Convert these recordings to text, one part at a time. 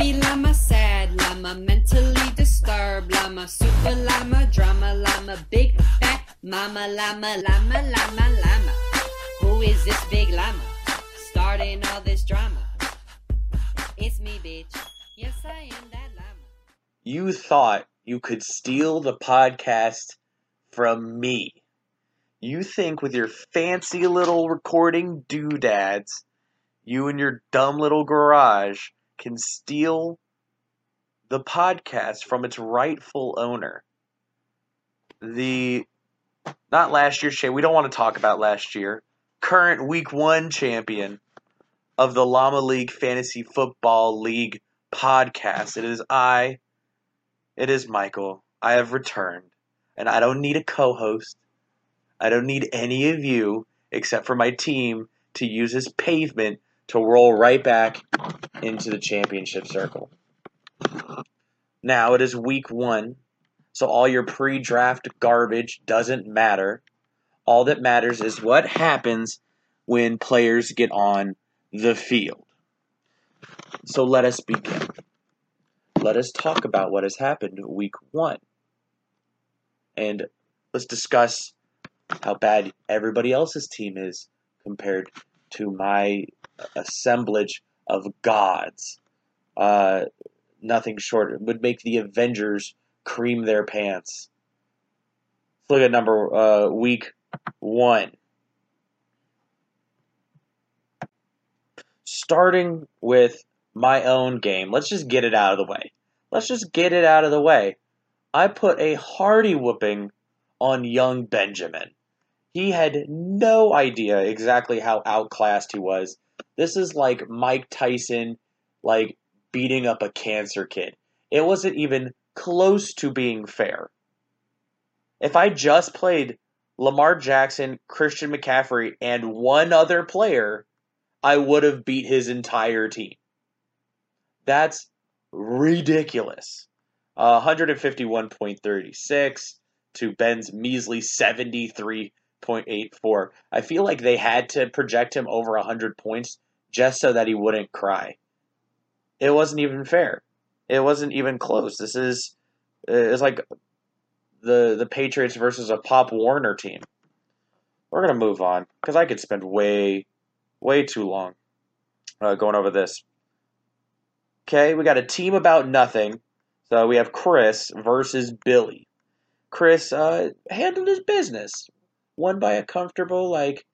Happy llama, sad llama, mentally disturbed llama, super llama, drama llama, big fat mama llama, llama, llama, llama. Who is this big llama? Starting all this drama. It's me, bitch. Yes, I am that llama. You thought you could steal the podcast from me. You think with your fancy little recording doodads, you and your dumb little garage can steal the podcast from its rightful owner. The not last year's champion. We don't want to talk about last year. Current week one champion of the Llama League Fantasy Football League podcast. It is I. It is Michael. I have returned, and I don't need a co-host. I don't need any of you except for my team to use as pavement to roll right back into the championship circle. Now it is week one, so all your pre draft garbage doesn't matter. All that matters is what happens when players get on the field. So let us begin. Let us talk about what has happened week one. And let's discuss how bad everybody else's team is compared to my assemblage of gods. Uh, nothing short it would make the Avengers cream their pants. Let's look at number uh, week one. Starting with my own game, let's just get it out of the way. Let's just get it out of the way. I put a hearty whooping on young Benjamin. He had no idea exactly how outclassed he was. This is like Mike Tyson, like beating up a cancer kid. It wasn't even close to being fair. If I just played Lamar Jackson, Christian McCaffrey, and one other player, I would have beat his entire team. That's ridiculous. Uh, 151.36 to Ben's measly 73.84. I feel like they had to project him over 100 points just so that he wouldn't cry. It wasn't even fair. It wasn't even close. This is it's like the the Patriots versus a Pop Warner team. We're gonna move on because I could spend way way too long uh, going over this. Okay, we got a team about nothing. So we have Chris versus Billy. Chris uh, handled his business, won by a comfortable like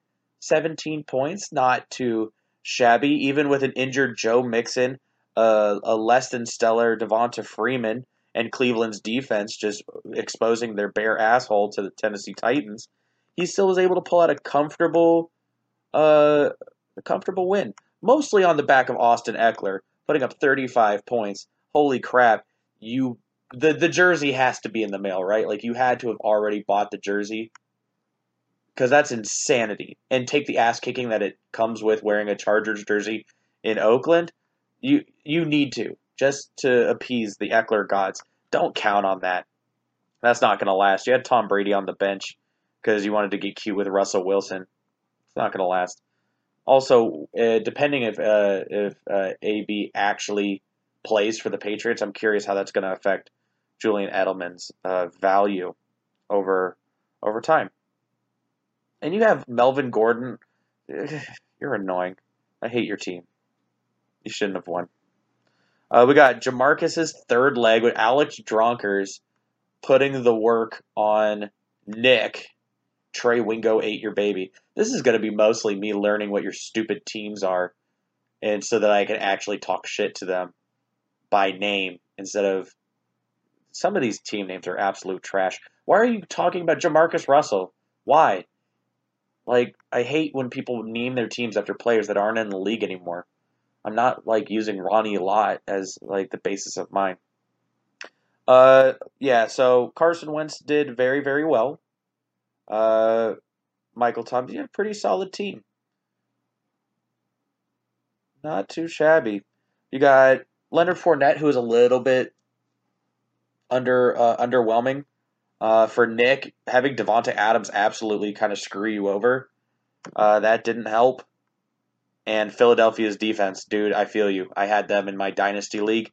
17 points, not too shabby, even with an injured Joe Mixon, uh, a less than stellar Devonta Freeman, and Cleveland's defense just exposing their bare asshole to the Tennessee Titans. He still was able to pull out a comfortable, uh, a comfortable win, mostly on the back of Austin Ekeler putting up 35 points. Holy crap! You the the jersey has to be in the mail, right? Like you had to have already bought the jersey because that's insanity. And take the ass kicking that it comes with wearing a Chargers jersey in Oakland. You you need to just to appease the Ekeler gods. Don't count on that. That's not going to last. You had Tom Brady on the bench because you wanted to get cute with Russell Wilson. It's not going to last. Also, uh, depending if uh, if uh, AB actually plays for the Patriots, I'm curious how that's going to affect Julian Edelman's uh, value over over time. And you have Melvin Gordon. You're annoying. I hate your team. You shouldn't have won. Uh, we got Jamarcus's third leg with Alex Dronkers putting the work on Nick. Trey Wingo ate your baby. This is going to be mostly me learning what your stupid teams are, and so that I can actually talk shit to them by name instead of some of these team names are absolute trash. Why are you talking about Jamarcus Russell? Why? Like, I hate when people name their teams after players that aren't in the league anymore. I'm not like using Ronnie Lott as like the basis of mine. Uh, yeah. So Carson Wentz did very, very well. Uh, Michael have a pretty solid team. Not too shabby. You got Leonard Fournette, who is a little bit under uh, underwhelming. Uh, for Nick, having Davante Adams absolutely kind of screw you over. Uh, that didn't help. And Philadelphia's defense, dude, I feel you. I had them in my dynasty league.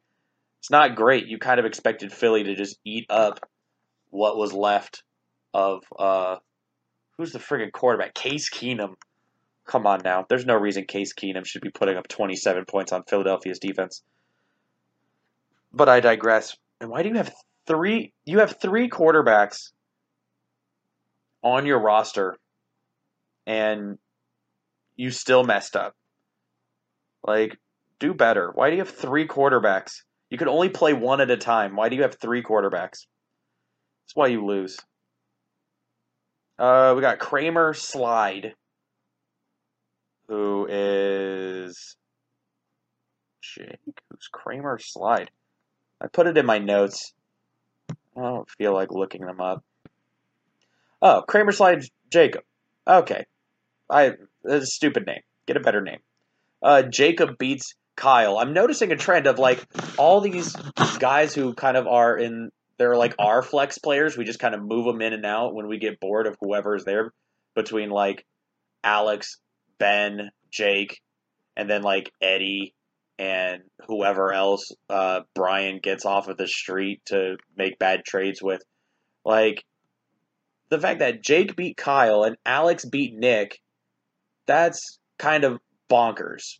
It's not great. You kind of expected Philly to just eat up what was left of uh who's the friggin' quarterback? Case Keenum. Come on now. There's no reason Case Keenum should be putting up 27 points on Philadelphia's defense. But I digress. And why do you have three you have three quarterbacks on your roster and you still messed up? Like, do better. Why do you have three quarterbacks? You could only play one at a time. Why do you have three quarterbacks? That's why you lose. Uh, we got Kramer Slide, who is Jake. Who's Kramer Slide? I put it in my notes. I don't feel like looking them up. Oh, Kramer Slide Jacob. Okay, I that's a stupid name. Get a better name uh, Jacob beats Kyle. I'm noticing a trend of like all these guys who kind of are in they're like our flex players. We just kind of move them in and out when we get bored of whoever is there between like Alex, Ben, Jake, and then like Eddie and whoever else uh, Brian gets off of the street to make bad trades with. Like the fact that Jake beat Kyle and Alex beat Nick, that's kind of bonkers.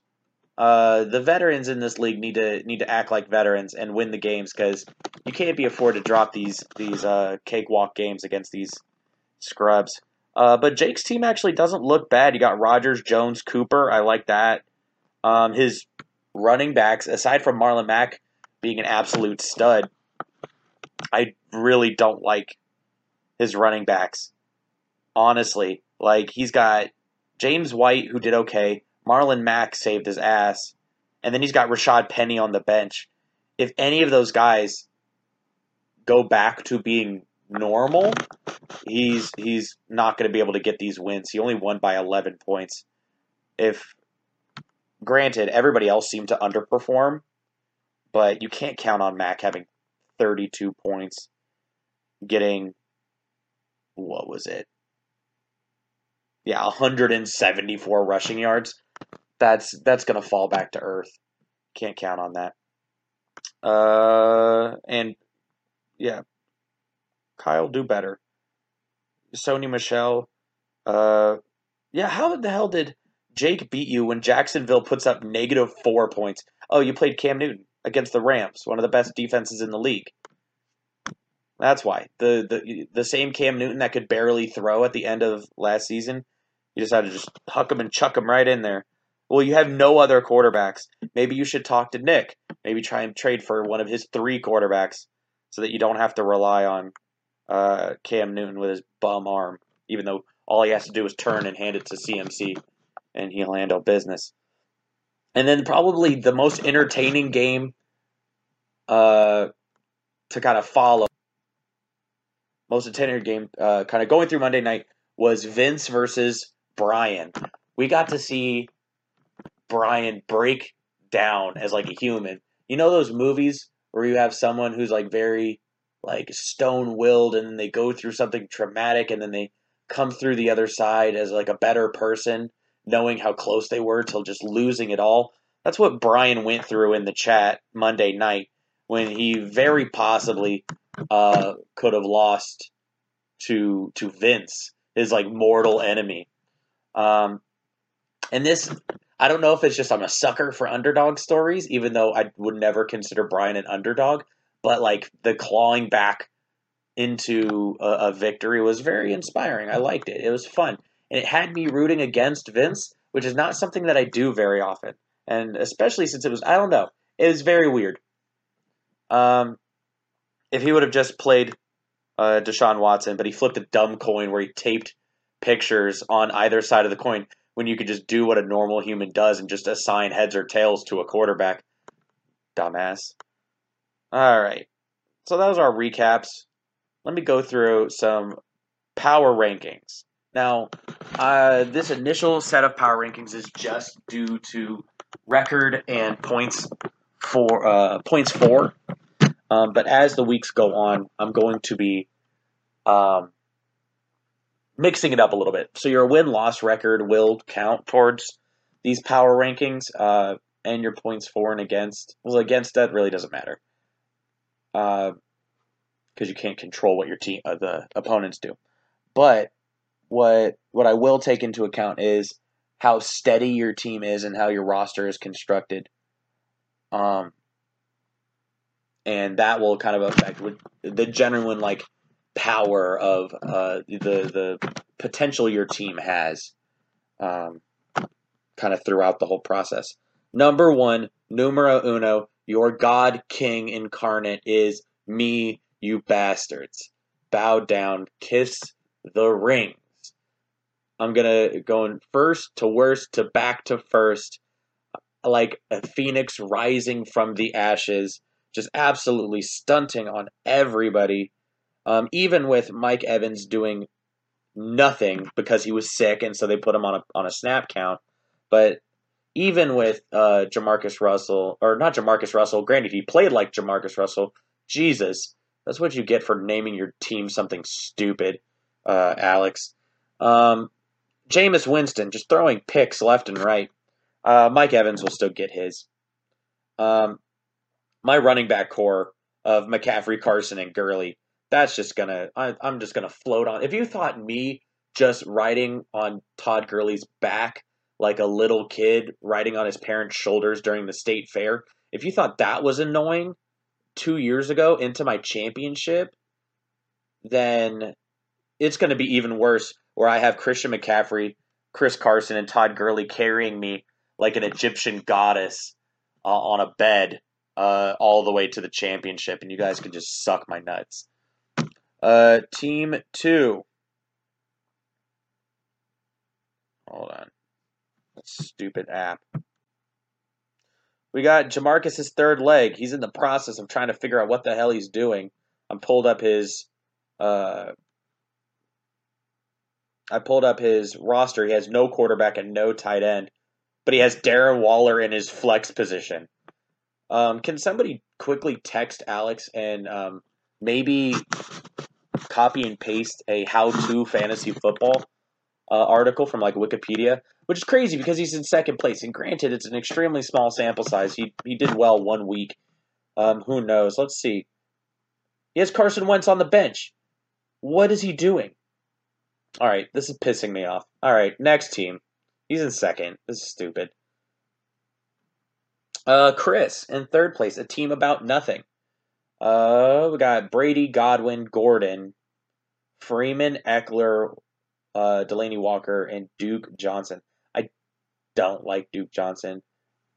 Uh, the veterans in this league need to need to act like veterans and win the games because you can't be afford to drop these these uh, cakewalk games against these scrubs. Uh, but Jake's team actually doesn't look bad. You got Rodgers, Jones, Cooper. I like that. Um, his running backs, aside from Marlon Mack being an absolute stud, I really don't like his running backs. Honestly, like he's got James White, who did okay. Marlon Mack saved his ass, and then he's got Rashaad Penny on the bench. If any of those guys go back to being normal, he's he's not going to be able to get these wins. He only won by 11 points. If granted, everybody else seemed to underperform, but you can't count on Mack having 32 points, getting what was it? Yeah, 174 rushing yards that's that's to fall back to earth. Can't count on that. Uh, and yeah, Kyle do better. Sony Michel. Uh, yeah, how the hell did Jake beat you when Jacksonville puts up negative four points? Oh, you played Cam Newton against the Rams, one of the best defenses in the league. That's why the the the same Cam Newton that could barely throw at the end of last season, you decided to just huck him and chuck him right in there. Well, you have no other quarterbacks. Maybe you should talk to Nick. Maybe try and trade for one of his three quarterbacks so that you don't have to rely on uh, Cam Newton with his bum arm, even though all he has to do is turn and hand it to CMC and he'll handle business. And then probably the most entertaining game uh, to kind of follow, most entertaining game uh, kind of going through Monday night was Vince versus Brian. We got to see Brian break down as like a human. You know those movies where you have someone who's like very like stone willed and then they go through something traumatic and then they come through the other side as like a better person, knowing how close they were till just losing it all. That's what Brian went through in the chat Monday night when he very possibly uh, could have lost to to Vince, his like mortal enemy. Um, and this I don't know if it's just I'm a sucker for underdog stories, even though I would never consider Brian an underdog. But like the clawing back into a, a, victory was very inspiring. I liked it. It was fun, and it had me rooting against Vince, which is not something that I do very often, and especially since it was I don't know, it was very weird. Um, if he would have just played uh, Deshaun Watson, but he flipped a dumb coin where he taped pictures on either side of the coin when you could just do what a normal human does and just assign heads or tails to a quarterback. Dumbass. All right. So that was our recaps. Let me go through some power rankings. Now, uh, this initial set of power rankings is just due to record and points for uh, points for. Um, but as the weeks go on, I'm going to be um, mixing it up a little bit. So your win loss record will count towards these power rankings uh, and your points for and against. Well, against that really doesn't matter because uh, you can't control what your team, uh, the opponents do. But what what I will take into account is how steady your team is and how your roster is constructed. Um, and that will kind of affect the genuine like power of uh, the the potential your team has, um, kind of throughout the whole process. Number one, numero uno, your God King incarnate is me, you bastards. Bow down, kiss the rings. I'm gonna going first to worst to back to first, like a phoenix rising from the ashes, just absolutely stunting on everybody. Um, even with Mike Evans doing nothing because he was sick, and so they put him on a on a snap count. But even with uh, Jamarcus Russell, or not Jamarcus Russell, granted he played like Jamarcus Russell. Jesus, that's what you get for naming your team something stupid, uh, Alex. Um, Jameis Winston just throwing picks left and right. Uh, Mike Evans will still get his. Um, my running back core of McCaffrey, Carson, and Gurley. That's just gonna. I, I'm just gonna float on. If you thought me just riding on Todd Gurley's back like a little kid riding on his parents' shoulders during the state fair, if you thought that was annoying two years ago into my championship, then it's going to be even worse where I have Christian McCaffrey, Chris Carson, and Todd Gurley carrying me like an Egyptian goddess uh, on a bed uh, all the way to the championship, and you guys can just suck my nuts. Uh, team two. Hold on. Stupid app. We got Jamarcus's third leg. He's in the process of trying to figure out what the hell he's doing. I'm pulled up his uh, I pulled up his roster. He has no quarterback and no tight end, but he has Darren Waller in his flex position. Um, can somebody quickly text Alex and um, maybe copy and paste a how-to fantasy football uh, article from like Wikipedia, which is crazy because he's in second place. And granted, it's an extremely small sample size. He he did well one week. Um, who knows? Let's see. He has Carson Wentz on the bench. What is he doing? All right, this is pissing me off. All right, next team. He's in second. This is stupid. Uh, Chris in third place, a team about nothing. Uh, we got Brady, Godwin, Gordon, Freeman, Ekeler, uh, Delanie Walker, and Duke Johnson. I don't like Duke Johnson.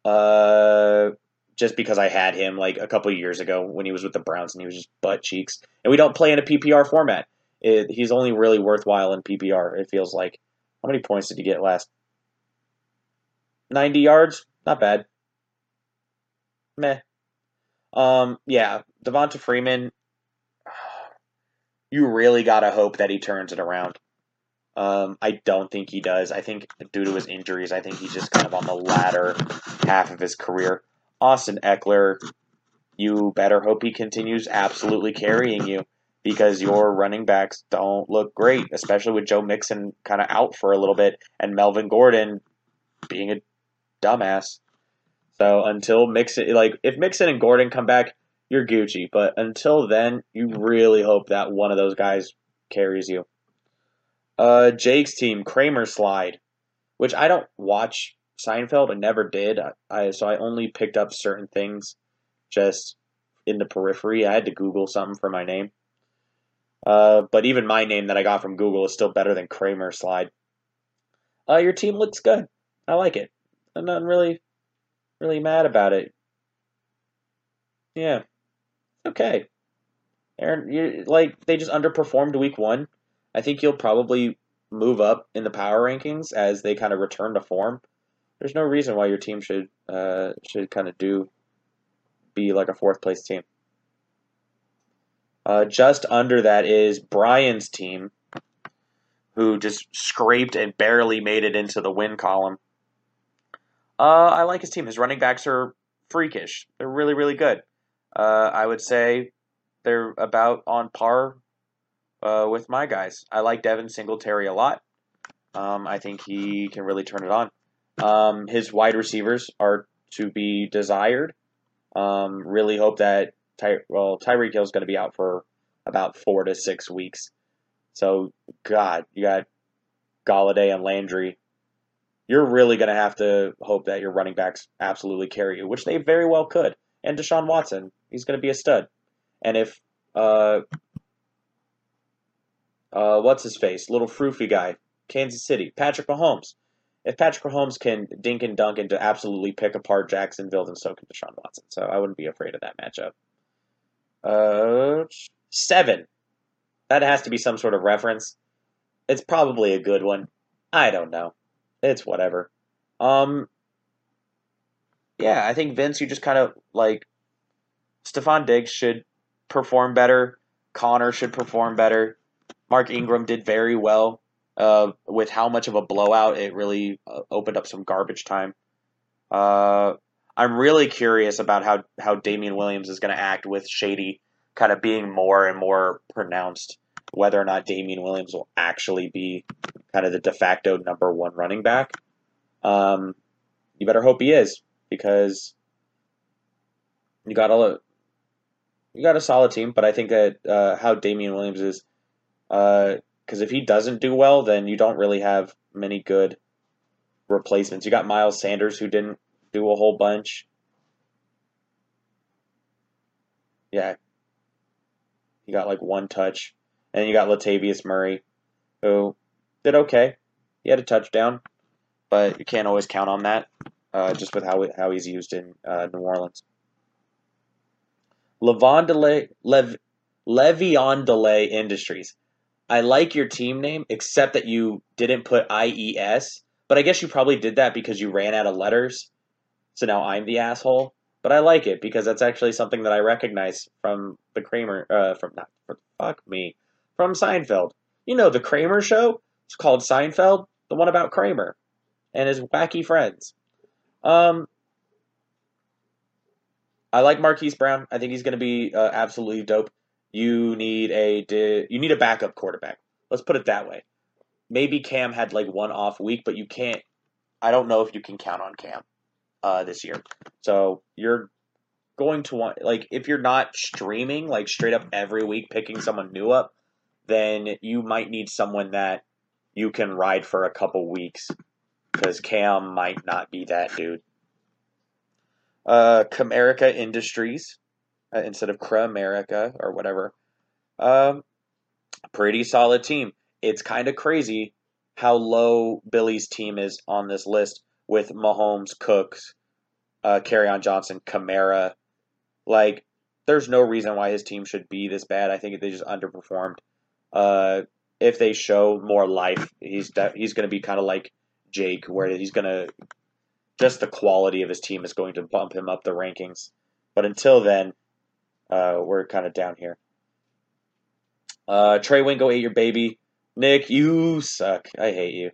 Uh, just because I had him like a couple years ago when he was with the Browns and he was just butt cheeks. And we don't play in a PPR format it, he's only really worthwhile in PPR. It feels like. How many points did he get last? Ninety yards, not bad. Meh. Um, yeah, Devonta Freeman. You really gotta hope that he turns it around. Um, I don't think he does. I think due to his injuries, I think he's just kind of on the latter half of his career. Austin Ekeler, you better hope he continues absolutely carrying you because your running backs don't look great, especially with Joe Mixon kind of out for a little bit and Melvin Gordon being a dumbass. So until Mixon, like if Mixon and Gordon come back, you're Gucci. But until then, you really hope that one of those guys carries you. Uh, Jake's team, Kramer slide, which I don't watch Seinfeld. I never did. I so I only picked up certain things just in the periphery. I had to Google something for my name. Uh, but even my name that I got from Google is still better than Kramer Slide. Uh, your team looks good. I like it. I'm not really, really mad about it. Yeah, okay. Aaron, you like they just underperformed week one. I think you'll probably move up in the power rankings as they kind of return to form. There's no reason why your team should uh, should kind of do be like a fourth place team. Uh, just under that is Brian's team, who just scraped and barely made it into the win column. Uh, I like his team. His running backs are freakish. They're really, really good. Uh, I would say they're about on par uh, with my guys. I like Devin Singletary a lot. Um, I think he can really turn it on. Um, his wide receivers are to be desired. Um, really hope that Ty- well Tyreek Hill's going to be out for about four to six weeks. So God, you got Golladay and Landry. You're really going to have to hope that your running backs absolutely carry you, which they very well could. And Deshaun Watson, he's going to be a stud. And if uh, uh, what's his face, little froofy guy, Kansas City, Patrick Mahomes. If Patrick Mahomes can dink and dunk and to absolutely pick apart Jacksonville, then so can Deshaun Watson. So I wouldn't be afraid of that matchup. Uh, seven. That has to be some sort of reference. It's probably a good one. I don't know. It's whatever. Um. Yeah, I think Vince, you just kind of like Stefon Diggs should perform better. Connor should perform better. Mark Ingram did very well uh, with how much of a blowout it really uh, opened up some garbage time. Uh, I'm really curious about how, how Damien Williams is going to act with Shady kind of being more and more pronounced, whether or not Damien Williams will actually be kind of the de facto number one running back. Um, you better hope he is because you got a you got a solid team, but I think that uh, how Damien Williams is because uh, if he doesn't do well, then you don't really have many good replacements. You got Miles Sanders who didn't do a whole bunch. Yeah, he got like one touch, and you got Latavius Murray, who did okay. He had a touchdown, but you can't always count on that. Uh, just with how how he's used in uh, New Orleans. Levon Delay, Lev, Le'Veon Delay Industries. I like your team name, except that you didn't put IES. But I guess you probably did that because you ran out of letters. So now I'm the asshole. But I like it because that's actually something that I recognize from the Kramer, uh, from not, fuck me, from Seinfeld. You know, the Kramer show? It's called Seinfeld, the one about Kramer and his wacky friends. Um, I like Marquise Brown. I think he's going to be uh, absolutely dope you need a you need a backup quarterback. Let's put it that way. Maybe Cam had like one off week, but you can't. I don't know if you can count on Cam uh, this year. So you're going to want like if you're not streaming like straight up every week picking someone new up, then you might need someone that you can ride for a couple weeks because Cam might not be that dude. Uh, Comerica Industries uh, instead of Kramerica or whatever. Um, pretty solid team. It's kind of crazy how low Billy's team is on this list with Mahomes, Cooks, uh, on Johnson, Kamara. Like, there's no reason why his team should be this bad. I think they just underperformed. Uh, if they show more life, he's de- he's going to be kind of like Jake, where he's going to just the quality of his team is going to bump him up the rankings. But until then, uh, we're kind of down here. Uh, Trey Wingo ate your baby. Nick, you suck. I hate you.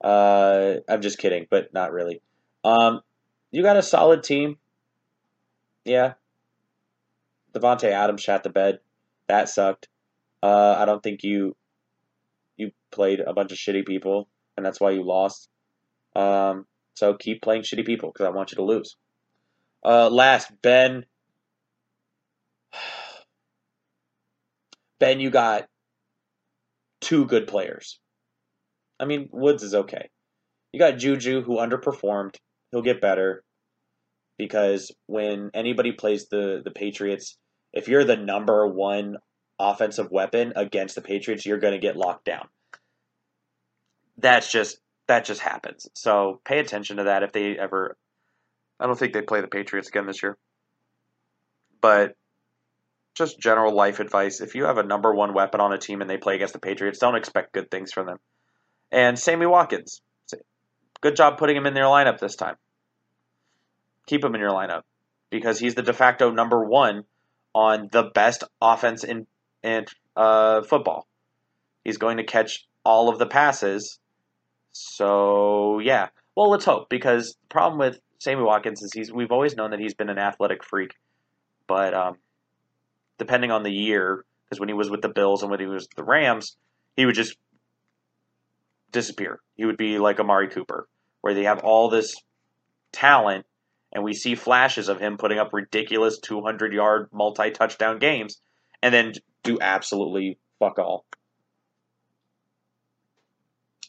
Uh, I'm just kidding, but not really. Um, you got a solid team. Yeah. Davante Adams shot the bed. That sucked. Uh, I don't think you you played a bunch of shitty people, and that's why you lost. Um, so keep playing shitty people because I want you to lose. Uh, last, Ben Ben, you got two good players. I mean, Woods is okay. You got Juju, who underperformed. He'll get better because when anybody plays the, the Patriots, if you're the number one offensive weapon against the Patriots, you're going to get locked down. That's just that just happens. So pay attention to that if they ever. I don't think they play the Patriots again this year, but just general life advice. If you have a number one weapon on a team and they play against the Patriots, don't expect good things from them. And Sammy Watkins, good job putting him in their lineup this time. Keep him in your lineup because he's the de facto number one on the best offense in in uh, football. He's going to catch all of the passes. So yeah, well let's hope because the problem with Sammy Watkins is he's we've always known that he's been an athletic freak, but um, depending on the year, because when he was with the Bills and when he was with the Rams, he would just disappear. He would be like Amari Cooper, where they have all this talent and we see flashes of him putting up ridiculous 200 yard multi touchdown games and then do absolutely fuck all.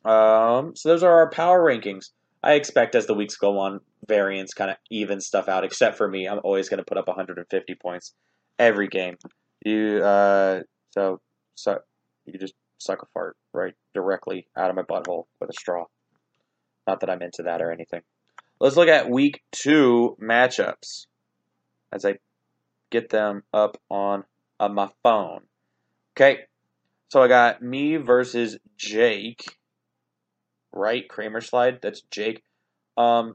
Um, so those are our power rankings. I expect as the weeks go on, variance kind of even stuff out. Except for me, I'm always going to put up 150 points every game. You uh, so so you just suck a fart right directly out of my butthole with a straw. Not that I'm into that or anything. Let's look at week two matchups as I get them up on, on my phone. Okay, so I got me versus Jake. Right, Kramer slide. That's Jake. Um,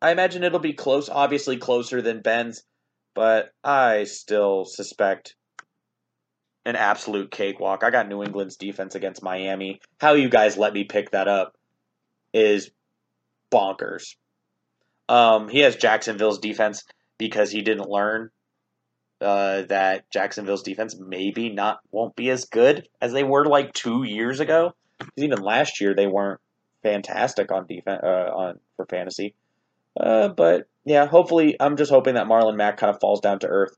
I imagine it'll be close. Obviously, closer than Ben's, but I still suspect an absolute cakewalk. I got New England's defense against Miami. How you guys let me pick that up is bonkers. Um, he has Jacksonville's defense because he didn't learn uh, that Jacksonville's defense maybe not won't be as good as they were like two years ago. Even last year they weren't fantastic on defense uh, on for fantasy. Uh, but yeah, hopefully I'm just hoping that Marlon Mack kind of falls down to earth.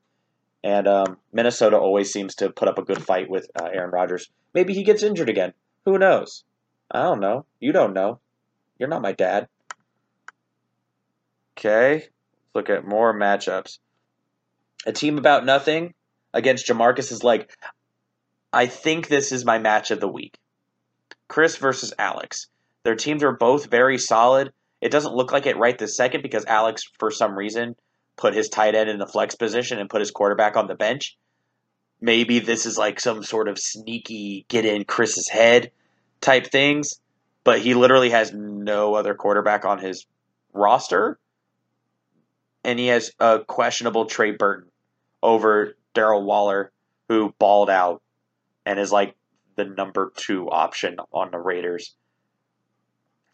And um, Minnesota always seems to put up a good fight with uh, Aaron Rodgers. Maybe he gets injured again. Who knows? I don't know. You don't know. You're not my dad. Okay, let's look at more matchups. A team about nothing against Jamarcus is like, I think this is my match of the week. Chris versus Alex. Their teams are both very solid. It doesn't look like it right this second because Alex, for some reason, put his tight end in the flex position and put his quarterback on the bench. Maybe this is like some sort of sneaky get in Chris's head type things, but he literally has no other quarterback on his roster and he has a questionable Trey Burton over Daryl Waller, who balled out and is like the number two option on the Raiders.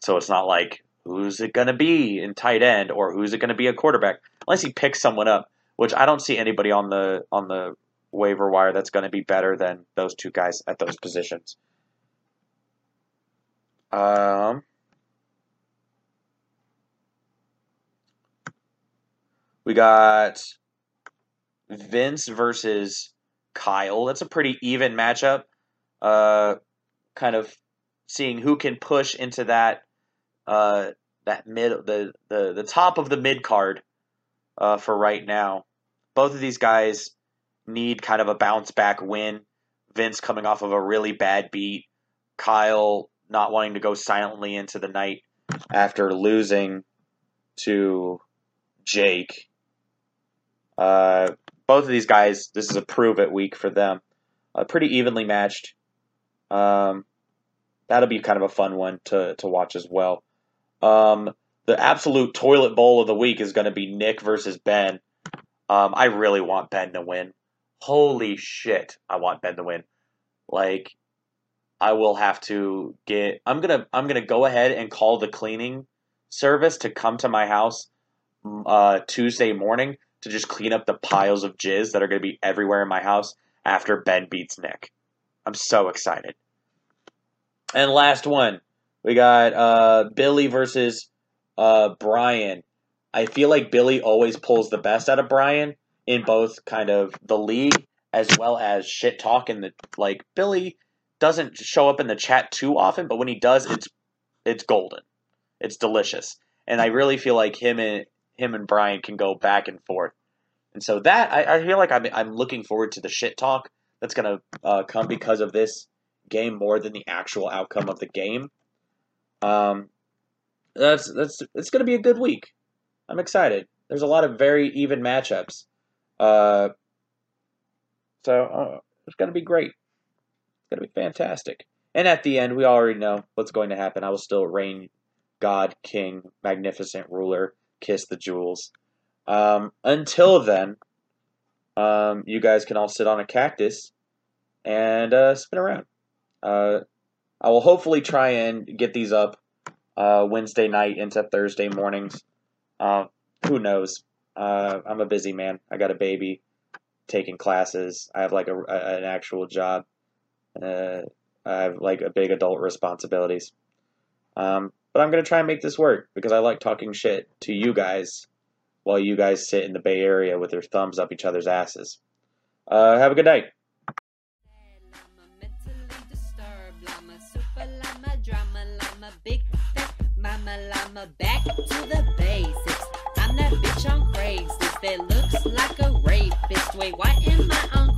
So it's not like who's it going to be in tight end or who's it going to be a quarterback unless he picks someone up, which I don't see anybody on the on the waiver wire that's going to be better than those two guys at those positions. Um, We got Vince versus Kyle. That's a pretty even matchup. Uh, kind of seeing who can push into that uh, that mid the, the the top of the mid card uh, for right now. Both of these guys need kind of a bounce back win. Vince coming off of a really bad beat. Kyle not wanting to go silently into the night after losing to Jake. Uh, both of these guys, this is a prove it week for them. Uh, pretty evenly matched. Um, that'll be kind of a fun one to, to watch as well. Um, the absolute toilet bowl of the week is going to be Nick versus Ben. Um, I really want Ben to win. Holy shit, I want Ben to win. Like, I will have to get. I'm gonna. I'm gonna go ahead and call the cleaning service to come to my house uh, Tuesday morning to just clean up the piles of jizz that are going to be everywhere in my house after Ben beats Nick. I'm so excited. And last one, we got uh, Billy versus uh, Brian. I feel like Billy always pulls the best out of Brian in both kind of the league as well as shit talk and like Billy doesn't show up in the chat too often, but when he does, it's it's golden. It's delicious. And I really feel like him and him and Brian can go back and forth. And so that I, I feel like I'm I'm looking forward to the shit talk that's gonna uh, come because of this game more than the actual outcome of the game. Um, that's that's it's gonna be a good week. I'm excited. There's a lot of very even matchups. Uh, so uh, it's gonna be great. It's gonna be fantastic. And at the end, we already know what's going to happen. I will still reign God, King, magnificent ruler, kiss the jewels. Um, until then, um, you guys can all sit on a cactus and uh, spin around. Uh, I will hopefully try and get these up uh, Wednesday night into Thursday mornings. Uh, who knows? Uh, I'm a busy man. I got a baby, taking classes. I have like a, a an actual job. Uh, I have like a big adult responsibilities. Um, But I'm to try and make this work because I like talking shit to you guys while you guys sit in the Bay Area with your thumbs up each other's asses. Uh, have a good night. I'ma back to the basics. I'm that bitch on Craigslist that looks like a rapist. Wait, why am I on